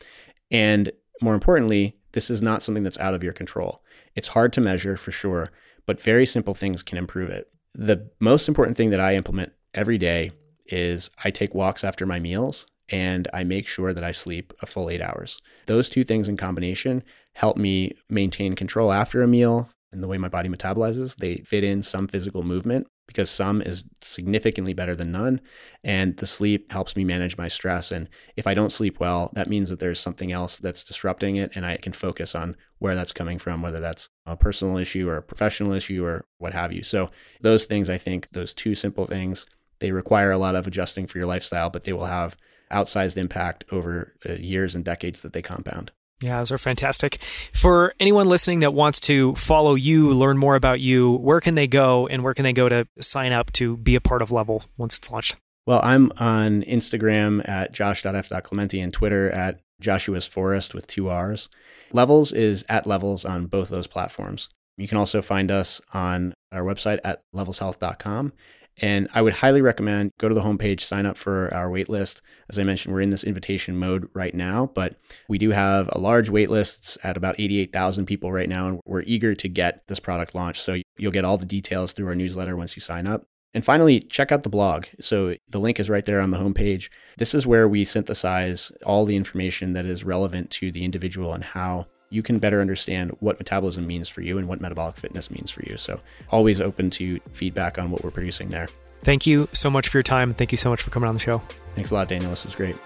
Speaker 2: And more importantly, this is not something that's out of your control. It's hard to measure for sure, but very simple things can improve it. The most important thing that I implement every day is I take walks after my meals and I make sure that I sleep a full eight hours. Those two things in combination help me maintain control after a meal and the way my body metabolizes. They fit in some physical movement because some is significantly better than none. And the sleep helps me manage my stress. And if I don't sleep well, that means that there's something else that's disrupting it. And I can focus on where that's coming from, whether that's a personal issue or a professional issue or what have you. So, those things, I think, those two simple things, they require a lot of adjusting for your lifestyle, but they will have outsized impact over the years and decades that they compound.
Speaker 1: Yeah, those are fantastic. For anyone listening that wants to follow you, learn more about you, where can they go and where can they go to sign up to be a part of Level once it's launched?
Speaker 2: Well, I'm on Instagram at josh.f.clemente and Twitter at Joshua's Forrest with two R's. Levels is at Levels on both those platforms. You can also find us on our website at levelshealth.com. And I would highly recommend go to the homepage, sign up for our waitlist. As I mentioned, we're in this invitation mode right now, but we do have a large waitlist at about 88,000 people right now, and we're eager to get this product launched. So you'll get all the details through our newsletter once you sign up. And finally, check out the blog. So the link is right there on the homepage. This is where we synthesize all the information that is relevant to the individual and how you can better understand what metabolism means for you and what metabolic fitness means for you. So, always open to feedback on what we're producing there.
Speaker 1: Thank you so much for your time. Thank you so much for coming on the show.
Speaker 2: Thanks a lot, Daniel. This was great.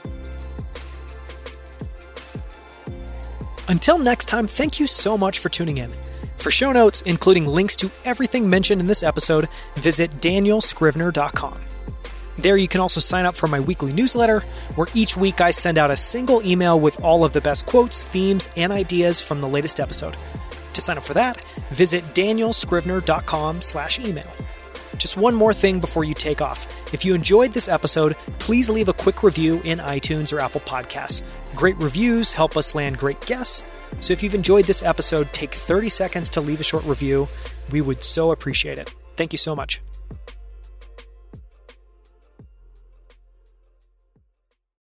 Speaker 1: Until next time, thank you so much for tuning in. For show notes, including links to everything mentioned in this episode, visit danielscrivner.com. There, you can also sign up for my weekly newsletter, where each week I send out a single email with all of the best quotes, themes, and ideas from the latest episode. To sign up for that, visit danielscrivner.com/email. Just one more thing before you take off. If you enjoyed this episode, please leave a quick review in iTunes or Apple Podcasts. Great reviews help us land great guests. So if you've enjoyed this episode, take 30 seconds to leave a short review. We would so appreciate it. Thank you so much.